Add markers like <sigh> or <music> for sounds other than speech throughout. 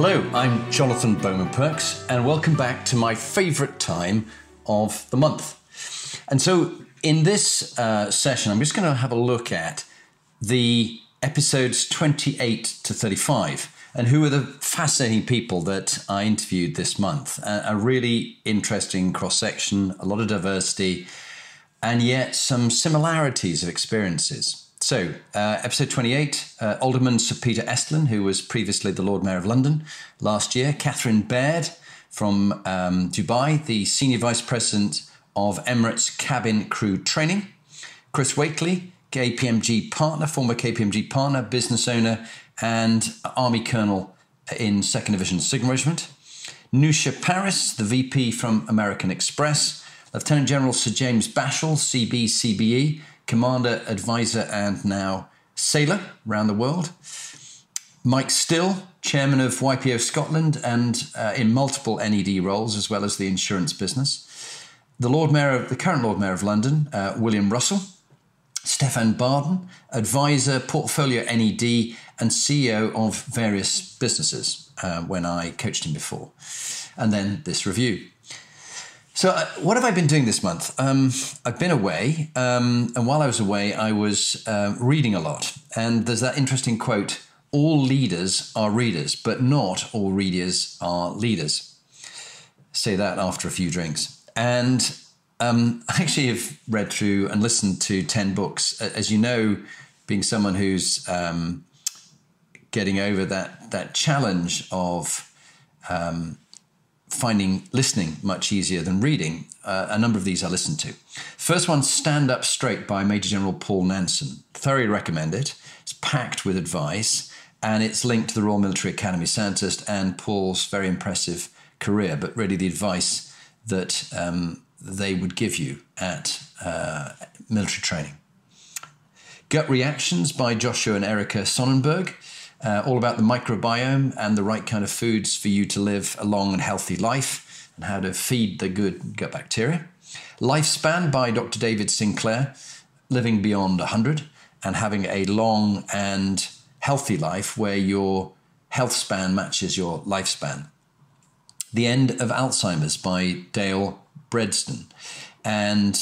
Hello, I'm Jonathan Bowman Perks, and welcome back to my favourite time of the month. And so, in this uh, session, I'm just going to have a look at the episodes 28 to 35 and who are the fascinating people that I interviewed this month. A, really interesting cross section, a lot of diversity, and yet some similarities of experiences. So, uh, episode 28, uh, Alderman Sir Peter Estlin, who was previously the Lord Mayor of London last year, Catherine Baird from um, Dubai, the Senior Vice President of Emirates Cabin Crew Training, Chris Wakely, KPMG partner, former KPMG partner, business owner, and Army Colonel in 2nd Division Signal Regiment, Nusha Paris, the VP from American Express, Lieutenant General Sir James Bashall, CB CBE, commander, advisor, and now sailor around the world. Mike Still, chairman of YPO Scotland and uh, in multiple NED roles, as well as the insurance business. The Lord Mayor, of, the current Lord Mayor of London, uh, William Russell. Stefan Barden, advisor, portfolio NED, and CEO of various businesses uh, when I coached him before. And then this review. So, uh, what have I been doing this month? Um, I've been away, um, and while I was away, I was uh, reading a lot. And there's that interesting quote all leaders are readers, but not all readers are leaders. Say that after a few drinks. And um, <laughs> I actually have read through and listened to 10 books. As you know, being someone who's um, getting over that, that challenge of um, finding listening much easier than reading. Uh, a number of these I listened to. First one, Stand Up Straight by Major General Paul Nanson. Thoroughly recommend it. It's packed with advice and it's linked to the Royal Military Academy Sandhurst and Paul's very impressive career, but really the advice that um, they would give you at uh, military training. Gut Reactions by Joshua and Erica Sonnenburg uh, all about the microbiome and the right kind of foods for you to live a long and healthy life and how to feed the good gut bacteria. Lifespan by Dr. David Sinclair, living beyond 100 and having a long and healthy life where your health span matches your lifespan. The End of Alzheimer's by Dale Bredesen. And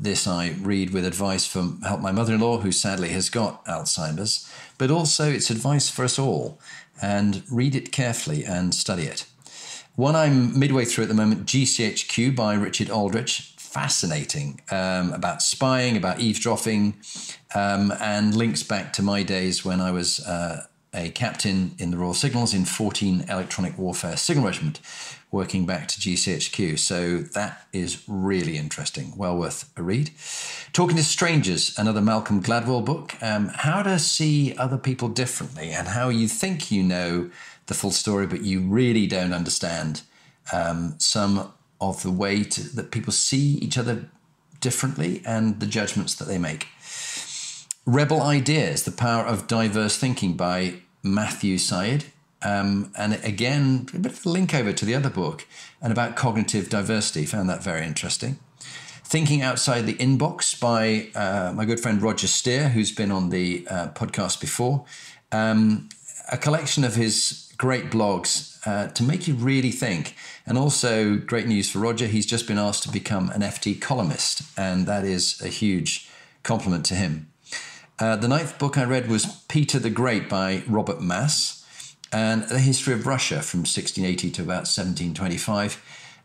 this I read with advice from help my mother-in-law, who sadly has got Alzheimer's, but also it's advice for us all. And read it carefully and study it. One I'm midway through at the moment, GCHQ by Richard Aldrich. Fascinating um, about spying, about eavesdropping, um, and links back to my days when I was uh, a captain in the Royal Signals in 14 Electronic Warfare Signal Regiment, working back to GCHQ. So that is really interesting. Well worth a read. Talking to Strangers, another Malcolm Gladwell book. Um, how to see other people differently and how you think you know the full story, but you really don't understand um, some of the way to, that people see each other differently and the judgments that they make. Rebel Ideas, The Power of Diverse Thinking by Matthew Syed. Um, and again, a bit of a link over to the other book and about cognitive diversity. Found that very interesting. Thinking Outside the Inbox by uh, my good friend Roger Steare, who's been on the uh, podcast before. Um, a collection of his great blogs uh, to make you really think. And also, great news for Roger, he's just been asked to become an FT columnist, and that is a huge compliment to him. Uh, the ninth book I read was Peter the Great by Robert Massie, and the history of Russia from 1680 to about 1725,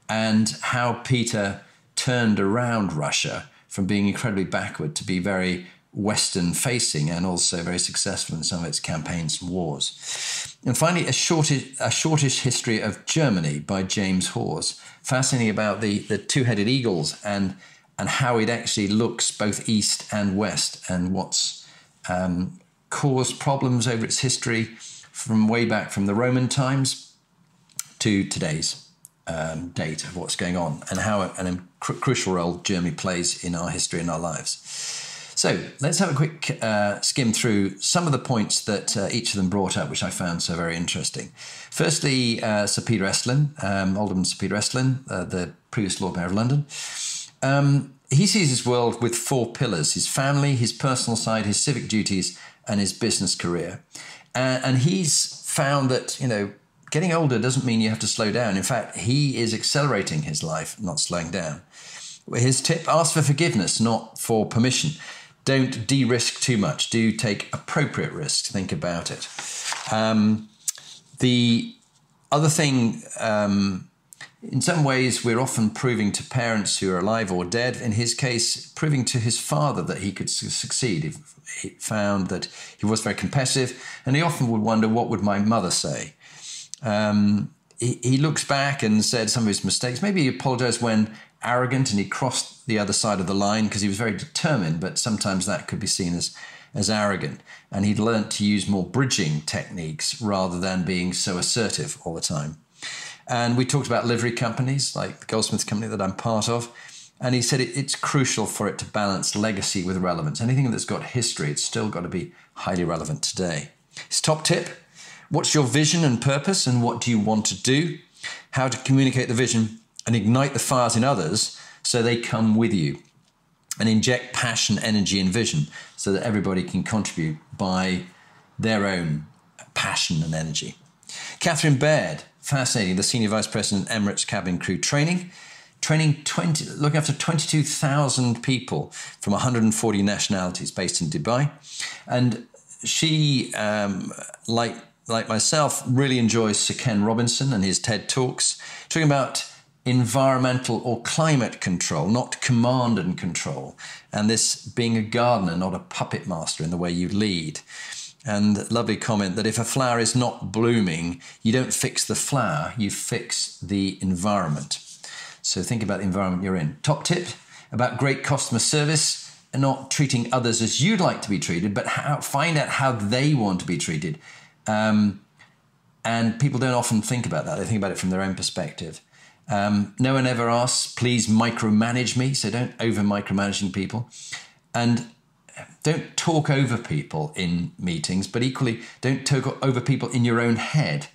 and how Peter turned around Russia from being incredibly backward to be very Western facing and also very successful in some of its campaigns and wars. And finally, a shortish, a shortish history of Germany by James Hawes, fascinating about the, the two headed eagles and, and how it actually looks both east and west and what's um, caused problems over its history from way back from the Roman times to today's um, date of what's going on and how an cr- crucial role Germany plays in our history and our lives. So let's have a quick uh, skim through some of the points that uh, each of them brought up, which I found so very interesting. Firstly, uh, Sir Peter Estlin, um, Alderman Sir Peter Estlin, uh, the previous Lord Mayor of London. Um, he sees his world with four pillars his family, his personal side, his civic duties, and his business career. And he's found that, you know, getting older doesn't mean you have to slow down. In fact, he is accelerating his life, not slowing down. His tip ask for forgiveness, not for permission. Don't de risk too much. Do take appropriate risks. Think about it. Um, the other thing, um, in some ways, we're often proving to parents who are alive or dead, in his case, proving to his father that he could su- succeed. He found that he was very competitive, and he often would wonder, what would my mother say? Um, he, he, looks back and said some of his mistakes. Maybe he apologized when arrogant and he crossed the other side of the line because he was very determined, but sometimes that could be seen as, as arrogant. And he'd learnt to use more bridging techniques rather than being so assertive all the time. And we talked about livery companies like the Goldsmiths Company that I'm part of. And he said it, it's crucial for it to balance legacy with relevance. Anything that's got history, it's still got to be highly relevant today. His top tip What's your vision and purpose, and what do you want to do? How to communicate the vision and ignite the fires in others so they come with you. And inject passion, energy, and vision so that everybody can contribute by their own passion and energy. Catherine Baird, fascinating, the Senior Vice President, Emirates Cabin Crew Training, training 20, looking after 22,000 people from 140 nationalities based in Dubai. And she, um, like like myself, really enjoys Sir Ken Robinson and his TED Talks, talking about environmental or climate control, not command and control, and this being a gardener, not a puppet master in the way you lead. And lovely comment that if a flower is not blooming, you don't fix the flower, you fix the environment. So think about the environment you're in. Top tip about great customer service and not treating others as you'd like to be treated, but how, find out how they want to be treated. Um, and people don't often think about that. They think about it from their own perspective. Um, no one ever asks, please micromanage me. So don't over micromanaging people. And don't talk over people in meetings, but equally don't talk over people in your own head.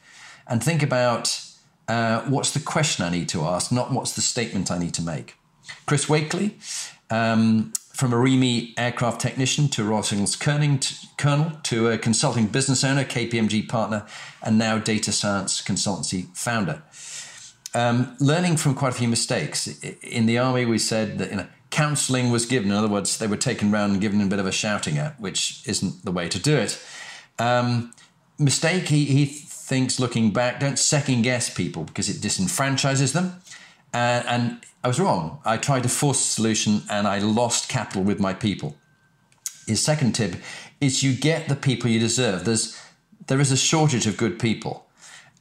And think about uh, what's the question I need to ask, not what's the statement I need to make. Chris Wakely, um, from a REME aircraft technician to Royal Signals colonel to a consulting business owner, KPMG partner, and now data science consultancy founder. Um, learning from quite a few mistakes. In the army, we said that you know, counselling was given. In other words, they were taken round and given a bit of a shouting at, which isn't the way to do it. Um, mistake, he, he thinks looking back, don't second guess people because it disenfranchises them. Uh, and I was wrong. I tried to force a solution and I lost capital with my people. His second tip is you get the people you deserve. There's, there is a shortage of good people.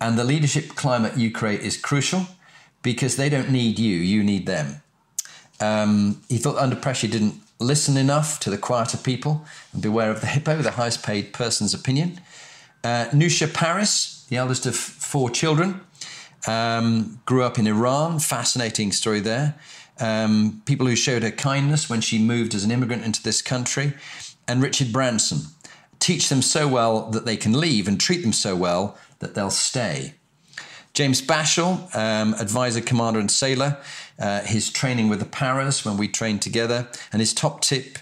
And the leadership climate you create is crucial because they don't need you, you need them. Um, he thought under pressure didn't listen enough to the quieter people and beware of the hippo, the highest paid person's opinion. Uh, Nusha Paris, the eldest of four children, um, grew up in Iran, fascinating story there. Um, people who showed her kindness when she moved as an immigrant into this country. And Richard Branson, teach them so well that they can leave and treat them so well that they'll stay. James Bashall, um, advisor, commander, and sailor, uh, his training with the Paras when we trained together, and his top tip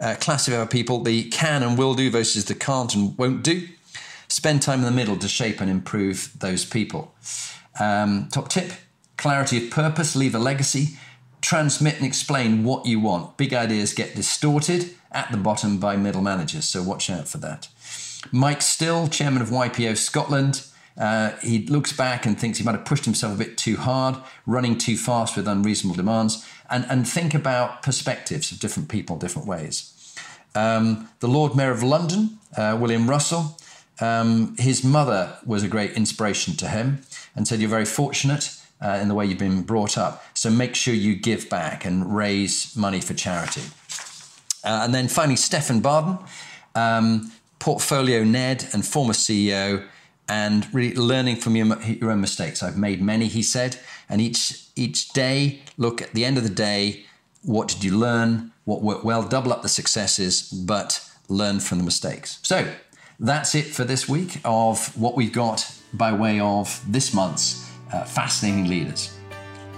uh, classify people the can and will do versus the can't and won't do. Spend time in the middle to shape and improve those people. Um, top tip clarity of purpose, leave a legacy, transmit and explain what you want. Big ideas get distorted at the bottom by middle managers, so watch out for that. Mike Still, chairman of YPO Scotland, uh, he looks back and thinks he might have pushed himself a bit too hard, running too fast with unreasonable demands, and, and think about perspectives of different people, different ways. Um, the Lord Mayor of London, uh, William Russell, um, his mother was a great inspiration to him and said, You're very fortunate uh, in the way you've been brought up. So make sure you give back and raise money for charity. Uh, and then finally, Stefan Barden, um, portfolio Ned and former CEO, and really learning from your, your own mistakes. I've made many, he said, and each each day, look at the end of the day, what did you learn? What worked well? Double up the successes, but learn from the mistakes. So that's it for this week of what we've got by way of this month's uh, fascinating leaders.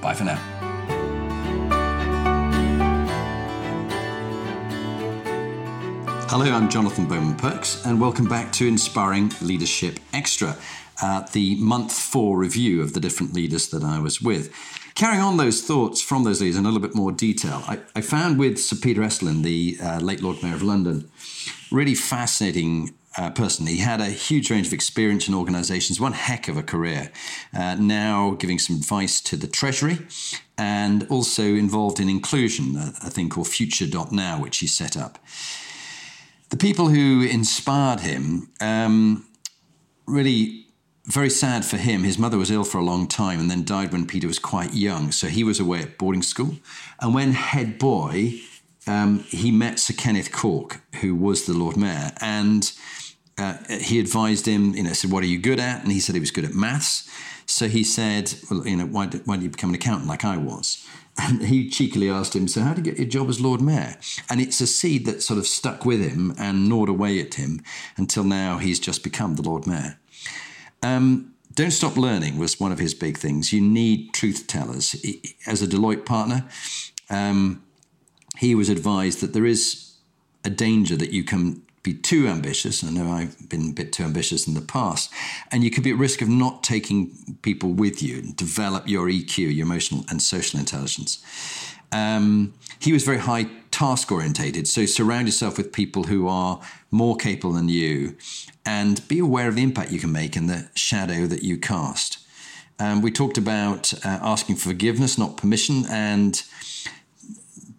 Bye for now. Hello, I'm Jonathan Bowman Perks, and welcome back to Inspiring Leadership Extra, uh, the month four review of the different leaders that I was with. Carrying on those thoughts from those leaders in a little bit more detail, I, I found with Sir Peter Estlin, the uh, late Lord Mayor of London, really fascinating uh, person. He had a huge range of experience in organizations, one heck of a career. Uh, now giving some advice to the Treasury and also involved in inclusion, a, a thing called Future.now, which he set up. The people who inspired him um, really very sad for him. His mother was ill for a long time and then died when Peter was quite young. So he was away at boarding school. And when head boy, um, he met Sir Kenneth Cork, who was the Lord Mayor, and uh, he advised him, you know, said, What are you good at? And he said he was good at maths. So he said, Well, you know, why did, why did you become an accountant like I was? And he cheekily asked him, So, how did you get your job as Lord Mayor? And it's a seed that sort of stuck with him and gnawed away at him until now he's just become the Lord Mayor. Um, don't stop learning was one of his big things. You need truth tellers. As a Deloitte partner, um, he was advised that there is a danger that you can be too ambitious. I know I've been a bit too ambitious in the past, and you could be at risk of not taking people with you and develop your EQ, your emotional and social intelligence. Um, he was very high task orientated, so surround yourself with people who are more capable than you, and be aware of the impact you can make and the shadow that you cast. Um, we talked about uh, asking for forgiveness, not permission, and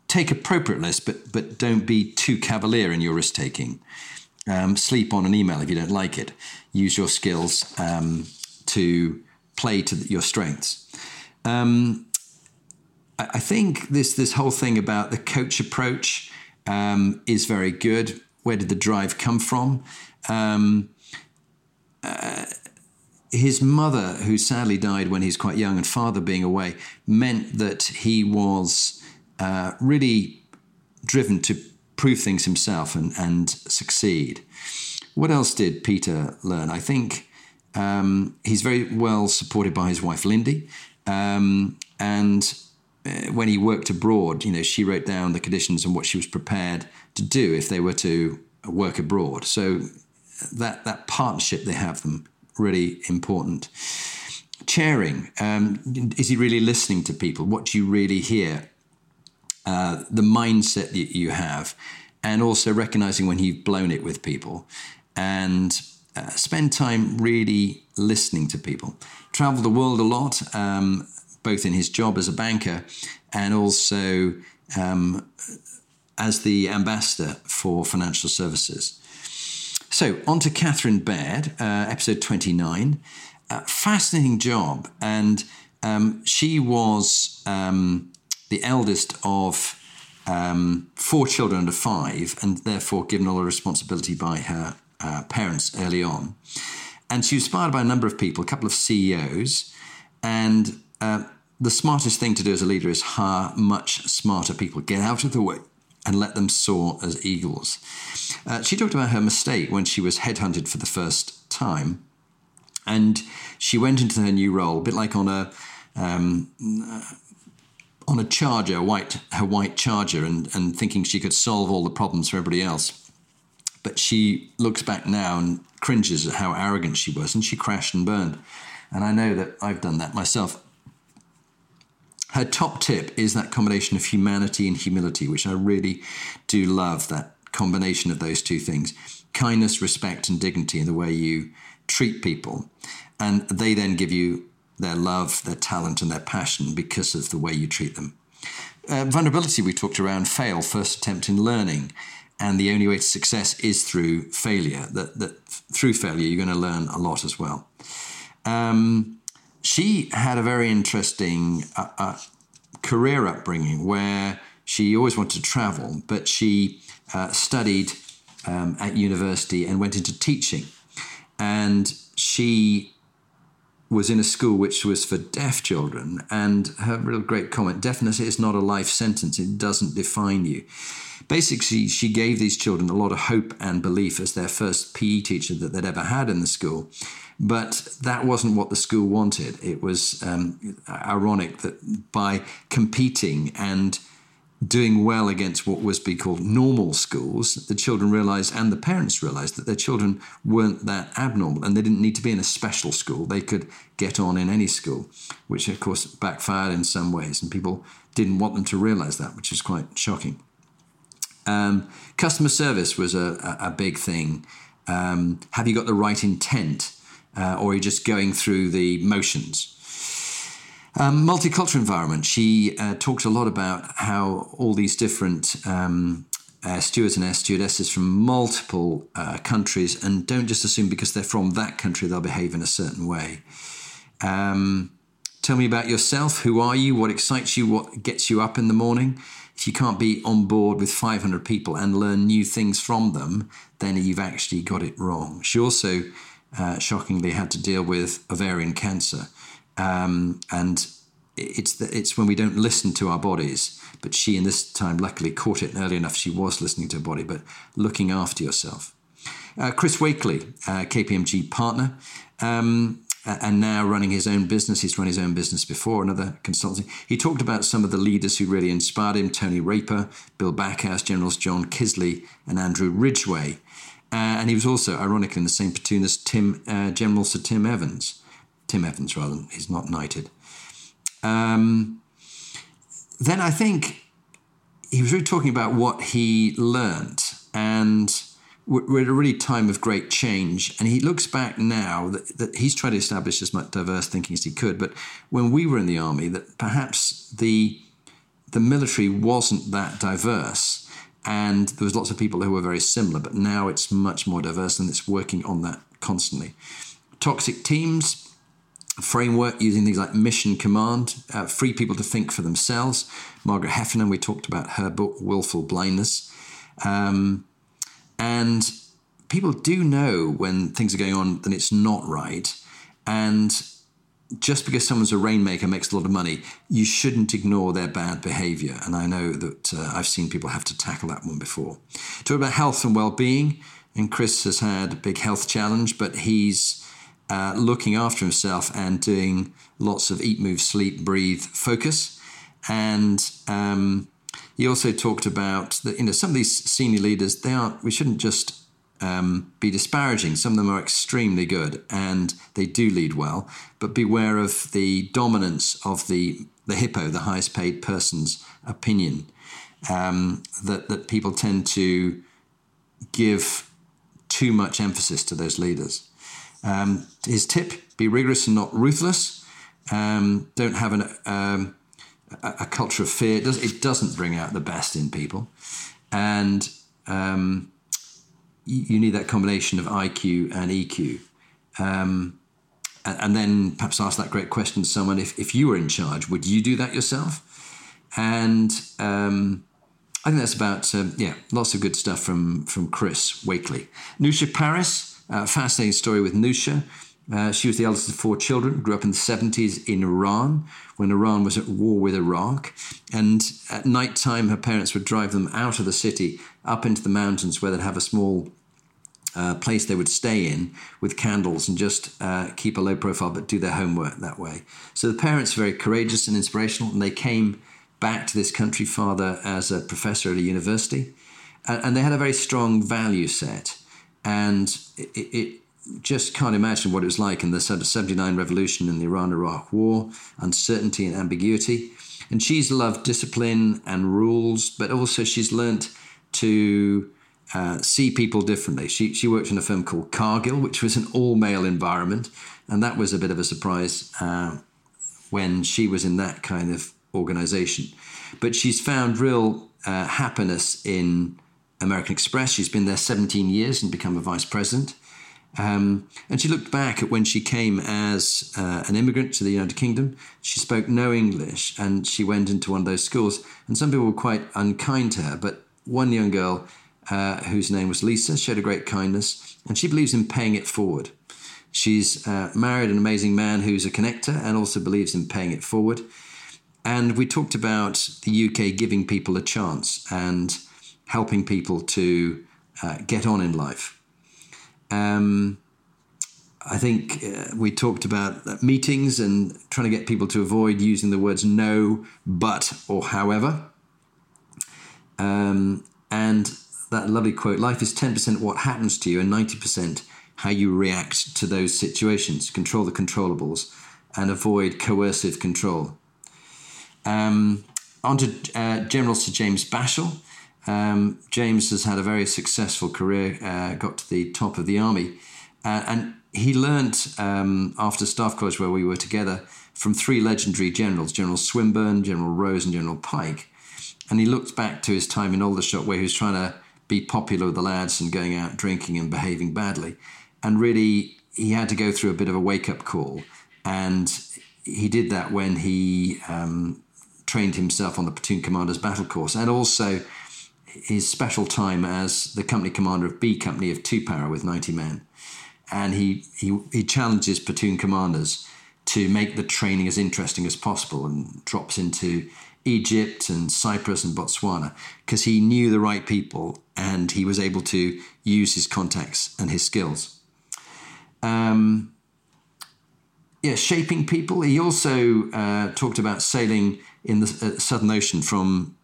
take appropriate risks, but but don't be too cavalier in your risk taking. Um, sleep on an email if you don't like it. Use your skills um, to play to your strengths. Um, I, think this this whole thing about the coach approach um, is very good. Where did the drive come from? Um, uh, his mother, who sadly died when he was quite young, and father being away, meant that he was uh, really driven to prove things himself and, and succeed. What else did Peter learn? I think um, he's very well supported by his wife Lindy, um, and uh, when he worked abroad, you know, she wrote down the conditions and what she was prepared to do if they were to work abroad. So that that partnership they have them really important. Chairing, um, is he really listening to people? What do you really hear? Uh, the mindset that you have, and also recognizing when you've blown it with people, and uh, spend time really listening to people. Travel the world a lot, um, both in his job as a banker and also um, as the ambassador for financial services. So, on to Catherine Baird, uh, episode 29. Uh, fascinating job. And um, she was um, the eldest of um, four children under five, and therefore given all the responsibility by her uh, parents early on. And she was inspired by a number of people, a couple of CEOs, and uh, the smartest thing to do as a leader is hire much smarter people. Get out of the way and let them soar as eagles. Uh, she talked about her mistake when she was headhunted for the first time, and she went into her new role a bit like on a um, on a charger, white her white charger, and and thinking she could solve all the problems for everybody else. But she looks back now and cringes at how arrogant she was, and she crashed and burned. And I know that I've done that myself. Her top tip is that combination of humanity and humility, which I really do love. That combination of those two things kindness, respect, and dignity in the way you treat people. And they then give you their love, their talent, and their passion because of the way you treat them. Uh, vulnerability, we talked around fail, first attempt in learning. And the only way to success is through failure. That, that through failure, you're going to learn a lot as well. Um, she had a very interesting uh, uh, career upbringing where she always wanted to travel, but she uh, studied um, at university and went into teaching. And she was in a school which was for deaf children. And her real great comment deafness is not a life sentence, it doesn't define you. Basically, she gave these children a lot of hope and belief as their first PE teacher that they'd ever had in the school. But that wasn't what the school wanted. It was um, ironic that by competing and doing well against what was be called normal schools, the children realized and the parents realized that their children weren't that abnormal and they didn't need to be in a special school. They could get on in any school, which of course backfired in some ways, and people didn't want them to realize that, which is quite shocking. Um, customer service was a, a, big thing. Um, have you got the right intent, uh, or are you just going through the motions? Um, multicultural environment. She uh, talks a lot about how all these different um, uh, stewards and air stewardesses from multiple uh, countries, and don't just assume because they're from that country they'll behave in a certain way. Um, tell me about yourself. Who are you? What excites you? What gets you up in the morning? If you can't be on board with 500 people and learn new things from them, then you've actually got it wrong. She also, uh, shockingly, had to deal with ovarian cancer um, and it's the, it's when we don't listen to our bodies. But she, in this time, luckily caught it early enough. She was listening to her body, but looking after yourself. Uh, Chris Wakely, uh, KPMG partner, um, and now running his own business. He's run his own business before, another consultancy. He talked about some of the leaders who really inspired him Tony Raper, Bill Backhouse, Generals John Kiszely, and Andrew Ridgway. Uh, and he was also, ironically, in the same platoon as Tim, uh, General Sir Tim Evans. Tim Evans, rather, he's not knighted. Um, then I think he was really talking about what he learned, and we're at a really time of great change. And he looks back now that, that he's tried to establish as much diverse thinking as he could. But when we were in the army, that perhaps the the military wasn't that diverse, and there was lots of people who were very similar. But now it's much more diverse, and it's working on that constantly. Toxic teams framework using things like mission command, uh, free people to think for themselves. Margaret Heffernan, we talked about her book, Willful Blindness. Um, and people do know when things are going on that it's not right. And just because someone's a rainmaker makes a lot of money, you shouldn't ignore their bad behavior. And I know that uh, I've seen people have to tackle that one before. Talk about health and well being. And Chris has had a big health challenge, but he's uh, looking after himself and doing lots of eat, move, sleep, breathe, focus. And um, he also talked about that you know some of these senior leaders they aren't. We shouldn't just um, be disparaging. Some of them are extremely good and they do lead well, but beware of the dominance of the the hippo, the highest paid person's opinion. Um, that that people tend to give too much emphasis to those leaders. Um, his tip: be rigorous and not ruthless. Um, don't have an, um, a, a, culture of fear. It, does, doesn't bring out the best in people, and um, you, you, need that combination of IQ and EQ. Um, and, and, then perhaps ask that great question to someone: if, if you were in charge, would you do that yourself? And um, I think that's about yeah, lots of good stuff from from Chris Wakely, Nusha Paris. Uh, fascinating story with Nusha. Uh, she was the eldest of four children, grew up in the 70s in Iran when Iran was at war with Iraq. And at night time, her parents would drive them out of the city up into the mountains where they'd have a small uh, place they would stay in with candles and just uh, keep a low profile but do their homework that way. So the parents were very courageous and inspirational, and they came back to this country, father as a professor at a university. And, and they had a very strong value set and it, it, just can't imagine what it was like in the 79 revolution in the Iran Iraq war, uncertainty and ambiguity. And she's loved discipline and rules, but also she's learnt to uh, see people differently. She, she worked in a firm called Cargill, which was an all male environment, and that was a bit of a surprise uh, when she was in that kind of organization. But she's found real uh, happiness in American Express. She's been there 17 years and become a vice president. Um, and she looked back at when she came as uh, an immigrant to the United Kingdom. She spoke no English and she went into one of those schools. And some people were quite unkind to her, but one young girl uh, whose name was Lisa, showed a great kindness, and she believes in paying it forward. She's uh, married an amazing man who's a connector and also believes in paying it forward. And we talked about the UK giving people a chance and helping people to uh, get on in life. Um, I think uh, we talked about meetings and trying to get people to avoid using the words no, but, or however. Um, and that lovely quote life is 10% what happens to you and 90% how you react to those situations. Control the controllables and avoid coercive control. Um, on to uh, General Sir James Bashall. Um, James has had a very successful career, uh, got to the top of the army, uh, and he learnt um, after Staff College, where we were together, from three legendary generals General Swinburne, General Rose, and General Pike. And he looked back to his time in Aldershot, where he was trying to be popular with the lads and going out drinking and behaving badly. And really, he had to go through a bit of a wake up call. And he did that when he um, trained himself on the platoon commander's battle course and also his special time as the company commander of B Company of Two Para with 90 men. And he, he, he challenges platoon commanders to make the training as interesting as possible and drops into Egypt and Cyprus and Botswana because he knew the right people and he was able to use his contacts and his skills. Um, yeah, shaping people. He also uh, talked about sailing in the uh, Southern Ocean from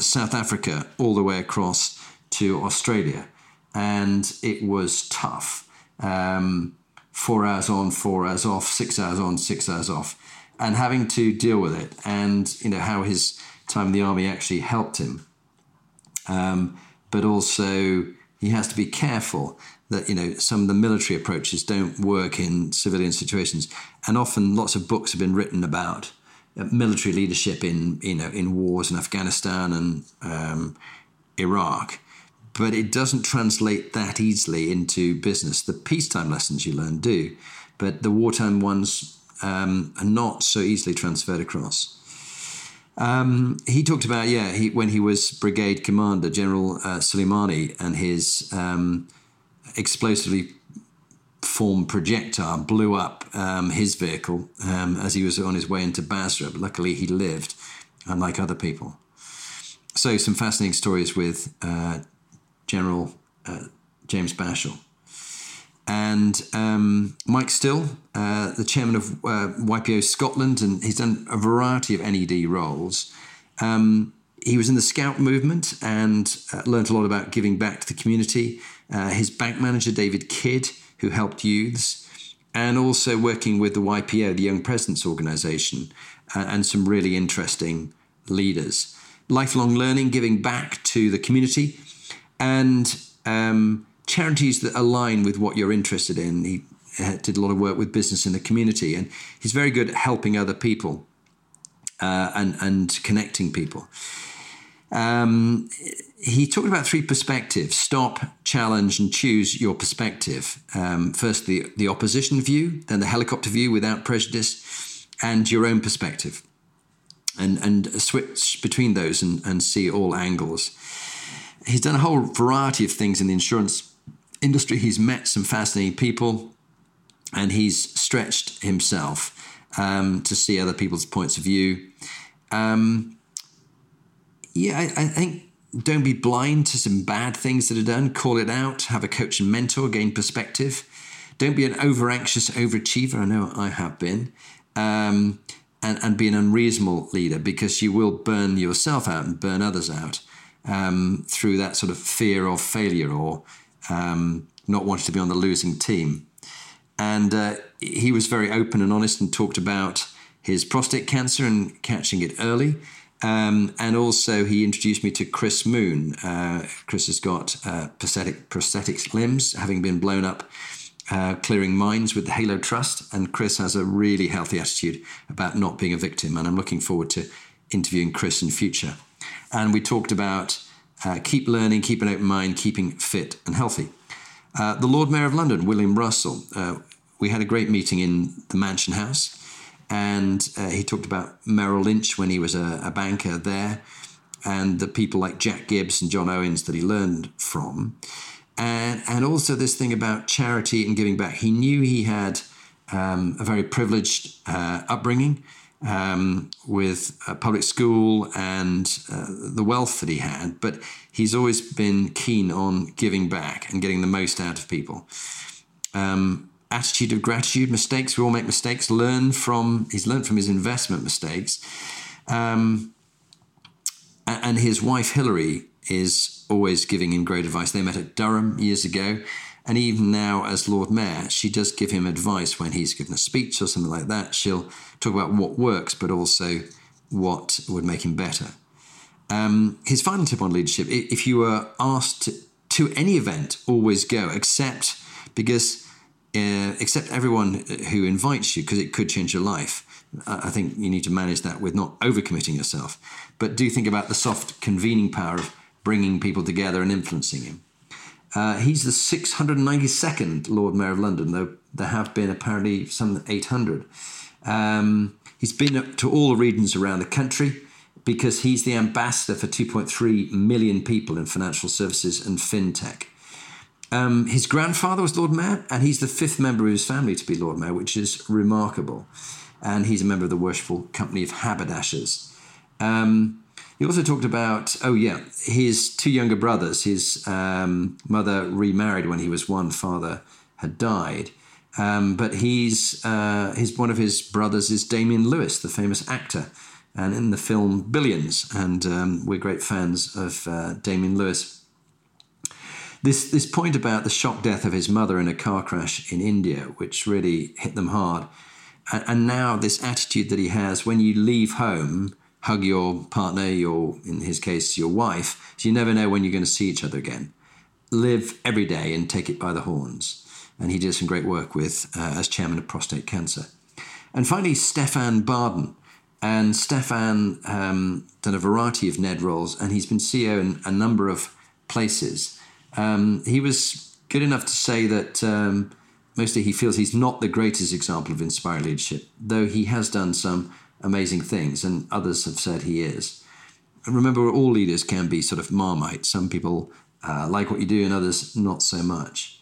South Africa all the way across to Australia, and it was tough. Um, four hours on, four hours off, six hours on, six hours off, and having to deal with it, and you know how his time in the army actually helped him, um, but also he has to be careful that you know some of the military approaches don't work in civilian situations, and often lots of books have been written about uh, military leadership in you know in wars in Afghanistan and um, Iraq, but it doesn't translate that easily into business. The peacetime lessons you learn do, but the wartime ones um, are not so easily transferred across. Um, he talked about yeah he, when he was brigade commander General uh, Soleimani and his um, explosively formed projectile blew up um, his vehicle um, as he was on his way into Basra. But luckily, he lived, unlike other people. So, some fascinating stories with uh, General uh, James Bashall. And um, Mike Still, uh, the chairman of uh, YPO Scotland, and he's done a variety of NED roles. Um, he was in the Scout movement and uh, learned a lot about giving back to the community. Uh, his bank manager, David Kidd, who helped youths, and also working with the YPO, the Young Presidents Organization, uh, and some really interesting leaders. Lifelong learning, giving back to the community, and um, charities that align with what you're interested in. He uh, did a lot of work with business in the community, and he's very good at helping other people uh, and and connecting people. Um, he talked about three perspectives stop, challenge, and choose your perspective. Um, first, the, the opposition view, then the helicopter view without prejudice, and your own perspective. And, and switch between those and, and see all angles. He's done a whole variety of things in the insurance industry. He's met some fascinating people and he's stretched himself um, to see other people's points of view. Um, yeah, I, I think don't be blind to some bad things that are done. Call it out. Have a coach and mentor. Gain perspective. Don't be an over anxious overachiever. I know I have been. Um, and, and be an unreasonable leader because you will burn yourself out and burn others out um, through that sort of fear of failure or um, not wanting to be on the losing team. And uh, he was very open and honest and talked about his prostate cancer and catching it early um, and also, he introduced me to Chris Moon. Uh, Chris has got uh, prosthetic, prosthetic limbs, having been blown up uh, clearing mines with the Halo Trust. And Chris has a really healthy attitude about not being a victim. And I'm looking forward to interviewing Chris in future. And we talked about uh, keep learning, keep an open mind, keeping fit and healthy. Uh, the Lord Mayor of London, William Russell, uh, we had a great meeting in the Mansion House and uh, he talked about Merrill Lynch when he was a, a banker there. and the people like Jack Gibbs and John Owens that he learned from. And, and also this thing about charity and giving back. He knew he had um, a very privileged uh, upbringing um, with a public school and uh, the wealth that he had, but he's always been keen on giving back and getting the most out of people. Um, attitude of gratitude, mistakes. We all make mistakes. Learn from. He's learned from his investment mistakes. Um, and his wife Hilary is always giving him great advice. They met at Durham years ago, and even now as Lord Mayor, she does give him advice when he's given a speech or something like that. She'll talk about what works, but also what would make him better. Um, his final tip on leadership: if you were asked to any event, always go, except because uh, accept everyone who invites you because it could change your life. I think you need to manage that with not overcommitting yourself, but do think about the soft convening power of bringing people together and influencing him. Uh, he's the 692nd Lord Mayor of London, though there have been apparently some 800. Um, he's been to all the regions around the country because he's the ambassador for 2.3 million people in financial services and fintech. Um, his grandfather was Lord Mayor, and he's the fifth member of his family to be Lord Mayor, which is remarkable. And he's a member of the Worshipful Company of Haberdashers. Um, he also talked about, oh yeah, his two younger brothers. His um, mother remarried when he was one. Father had died, um, but he's uh, his one of his brothers is Damian Lewis, the famous actor, and in the film Billions. And um, we're great fans of uh, Damian Lewis. This this point about the shock death of his mother in a car crash in India, which really hit them hard, and, and now this attitude that he has when you leave home hug your partner, your in his case your wife. So you never know when you're going to see each other again. Live every day and take it by the horns. And he did some great work with uh, as chairman of prostate cancer. And finally, Stefan Barden. And Stefan um, done a variety of NED roles, and he's been CEO in a number of places. Um, he was good enough to say that um, mostly he feels he's not the greatest example of inspired leadership, though he has done some amazing things, and others have said he is. Remember, all leaders can be sort of marmite. Some people uh, like what you do, and others not so much.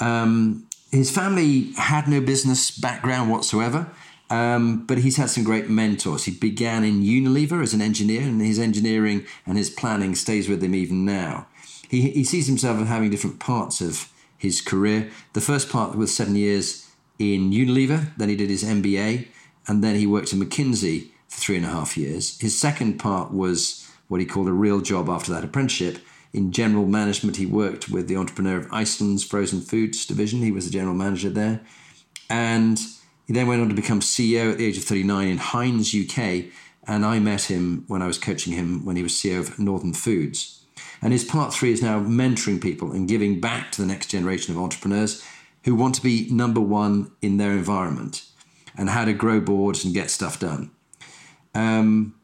Um, his family had no business background whatsoever, um, but he's had some great mentors. He began in Unilever as an engineer, and his engineering and his planning stays with him even now. He, he sees himself as having different parts of his career. The first part was seven years in Unilever, then he did his MBA, and then he worked at McKinsey for three and a half years. His second part was what he called a real job after that apprenticeship. In general management, he worked with the entrepreneur of Iceland's frozen foods division. He was the general manager there. And he then went on to become CEO at the age of 39 in Heinz UK. And I met him when I was coaching him when he was CEO of Northern Foods. And his part three is now mentoring people and giving back to the next generation of entrepreneurs who want to be number one in their environment and how to grow boards and get stuff done. Um,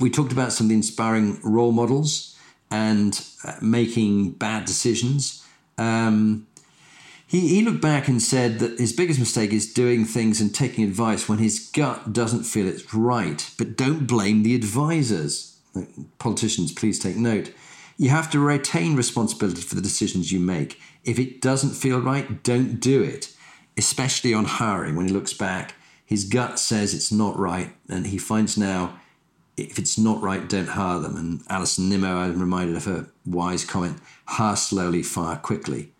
we talked about some of the inspiring role models and uh, making bad decisions. Um, he, he looked back and said that his biggest mistake is doing things and taking advice when his gut doesn't feel it's right. But don't blame the advisors. Politicians, please take note. You have to retain responsibility for the decisions you make. If it doesn't feel right, don't do it especially on hiring, when he looks back, his gut says it's not right, and he finds now if it's not right, don't hire them. And Alison Nimmo, I'm reminded of her wise comment hire slowly, fire quickly.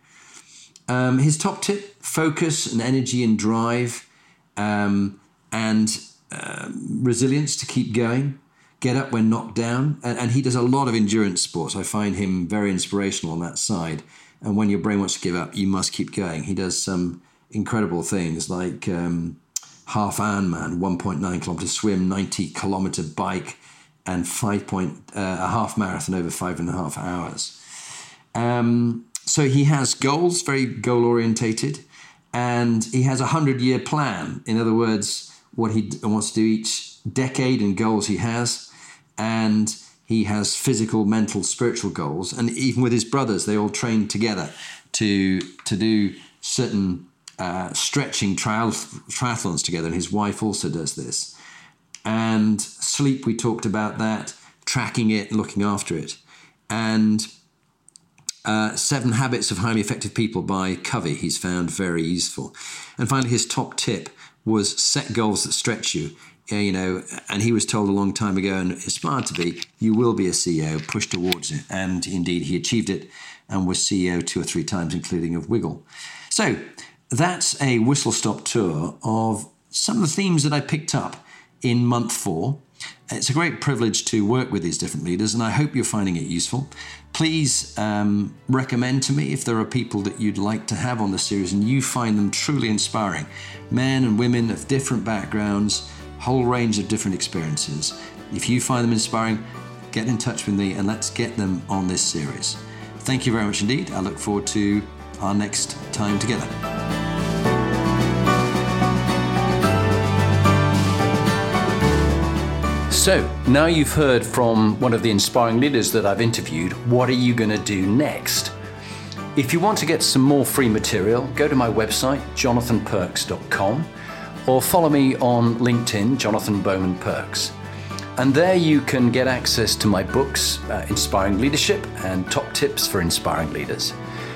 Um, his top tip focus and energy and drive um, and uh, resilience to keep going, get up when knocked down. And, and, he does a lot of endurance sports. I find him very inspirational on that side. And when your brain wants to give up, you must keep going. He does some incredible things like um, half Ironman, 1.9 kilometer swim, 90 kilometer bike, and five point uh, a half marathon over five and a half hours. Um, so he has goals, very goal orientated, and he has a hundred year plan. In other words, what he wants to do each decade and goals he has, and he has physical, mental, spiritual goals. And even with his brothers, they all train together to to do certain uh, stretching triathlons together, and his wife also does this. And sleep, we talked about that. tracking it, looking after it. And uh, Seven Habits of Highly Effective People by Covey, he's found very useful. And finally, his top tip was set goals that stretch you. You know, and he was told a long time ago and aspired to be, you will be a CEO, push towards it. And indeed, he achieved it and was CEO two or three times, including of Wiggle. So that's a whistle stop tour of some of the themes that I picked up in month four. It's a great privilege to work with these different leaders, and I hope you're finding it useful. Please um, recommend to me if there are people that you'd like to have on the series and you find them truly inspiring. Men and women of different backgrounds, whole range of different experiences. If you find them inspiring, get in touch with me and let's get them on this series. Thank you very much indeed. I look forward to our next time together. So, now you've heard from one of the inspiring leaders that I've interviewed, what are you going to do next? If you want to get some more free material, go to my website, jonathanperks.com, or follow me on LinkedIn, Jonathan Bowman Perks. And there you can get access to my books, uh, Inspiring Leadership and Top Tips for Inspiring Leaders.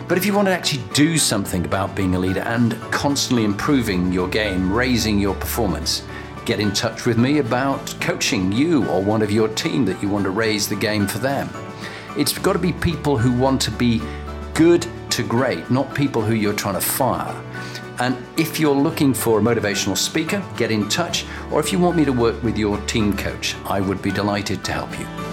But if you want to actually do something about being a leader and constantly improving your game, raising your performance, get in touch with me about coaching you or one of your team that you want to raise the game for them. It's got to be people who want to be good to great, not people who you're trying to fire. And if you're looking for a motivational speaker, get in touch. Or if you want me to work with your team coach, I would be delighted to help you.